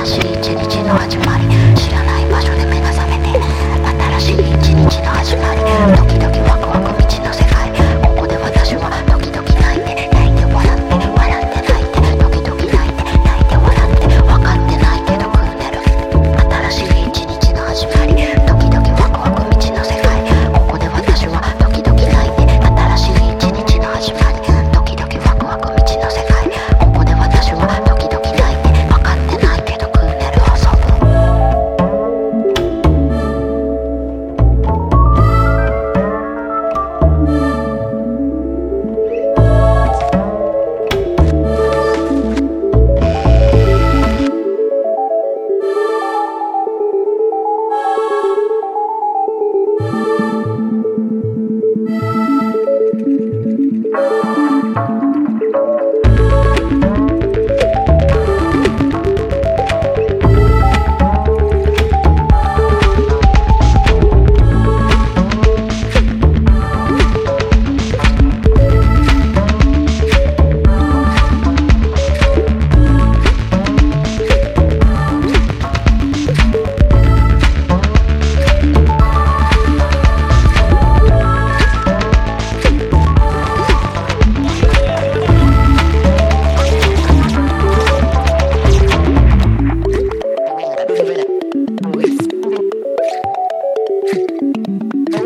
así.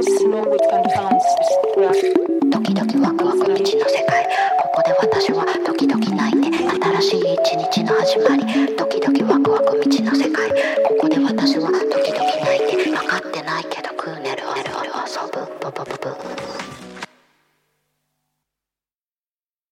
ドキドキワクワク未知の世界ここで私はドキ泣いて新しい一日の始まりドキワクワク未知の世界。ここで私はドキ泣いて。分かってないけどクーネルを遊ぶ